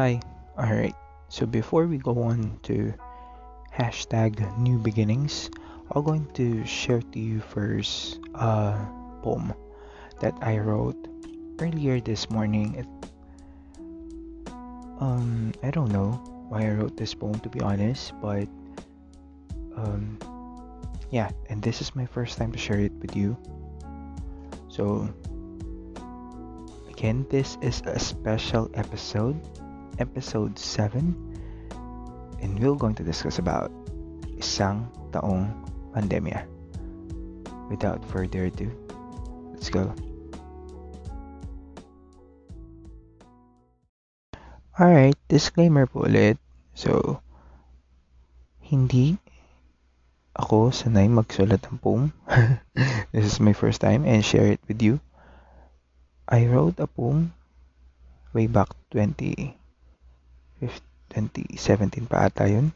Hi. Alright. So before we go on to hashtag new beginnings, I'm going to share to you first a poem that I wrote earlier this morning. It, um, I don't know why I wrote this poem to be honest, but um, yeah, and this is my first time to share it with you. So again, this is a special episode episode 7 and we're going to discuss about isang taong pandemya. Without further ado, let's go. Alright, disclaimer po ulit. So, hindi ako sanay magsulat ng poem. this is my first time and share it with you. I wrote a poem way back 20 2017 pa ata yun.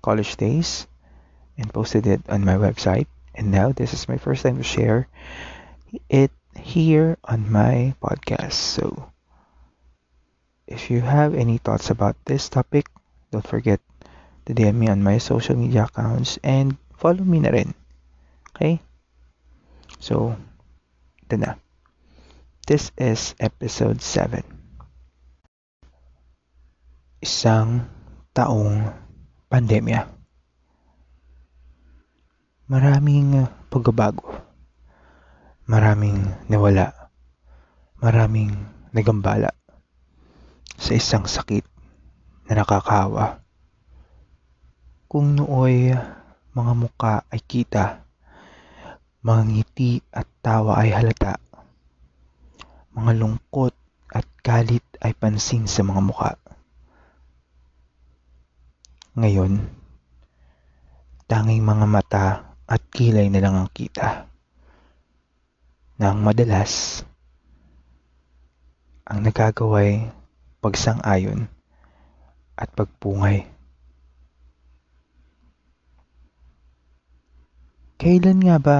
College days. And posted it on my website. And now this is my first time to share it here on my podcast. So if you have any thoughts about this topic, don't forget to DM me on my social media accounts and follow me na rin. Okay? So, ito. This is episode 7 isang taong pandemya. Maraming pagbabago. Maraming nawala. Maraming nagambala sa isang sakit na nakakahawa. Kung nooy mga muka ay kita, mga ngiti at tawa ay halata, mga lungkot at galit ay pansin sa mga muka. Ngayon, tanging mga mata at kilay na lang ang kita. Nang madalas, ang nagagaway pagsang-ayon at pagpungay. Kailan nga ba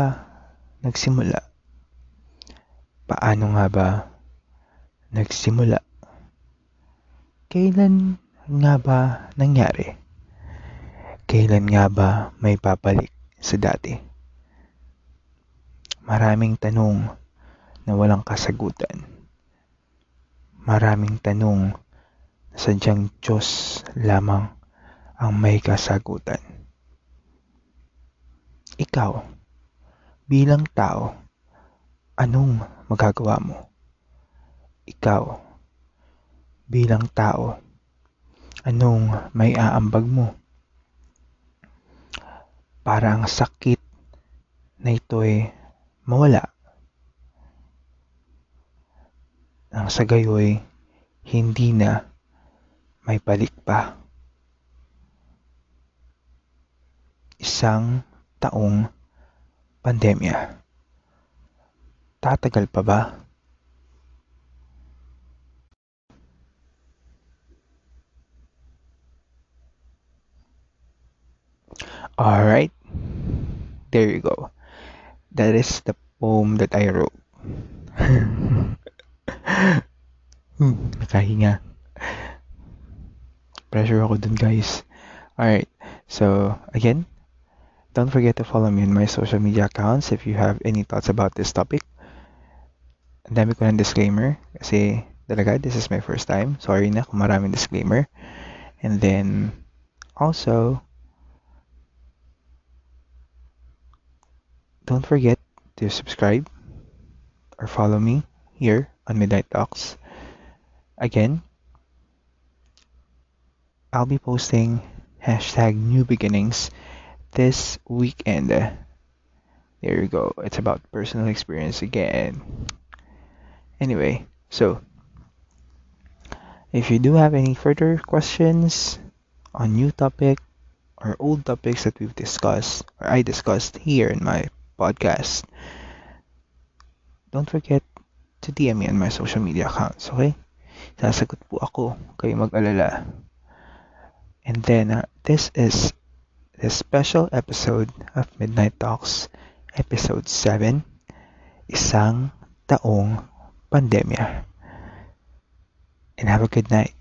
nagsimula? Paano nga ba nagsimula? Kailan nga ba nangyari? Kailan nga ba may babalik sa dati? Maraming tanong na walang kasagutan. Maraming tanong na sadyang Diyos lamang ang may kasagutan. Ikaw, bilang tao, anong magagawa mo? Ikaw, bilang tao, anong may aambag mo? Para ang sakit na ito ay mawala. Nang sa gayoy, hindi na may balik pa. Isang taong pandemya. Tatagal pa ba? Alright, there you go. That is the poem that I wrote. hmm, nakahinga. Pressure ako dun guys. Alright, so again, don't forget to follow me on my social media accounts if you have any thoughts about this topic. Ang dami ko ng disclaimer kasi talaga this is my first time. Sorry na kung maraming disclaimer. And then also Don't forget to subscribe or follow me here on Midnight Talks. Again, I'll be posting hashtag new beginnings this weekend. There you go. It's about personal experience again. Anyway, so if you do have any further questions on new topic or old topics that we've discussed or I discussed here in my podcast. Don't forget to DM me on my social media accounts, okay? Sasagot po ako, kayo mag-alala. And then, uh, this is the special episode of Midnight Talks, episode 7, Isang Taong Pandemya. And have a good night.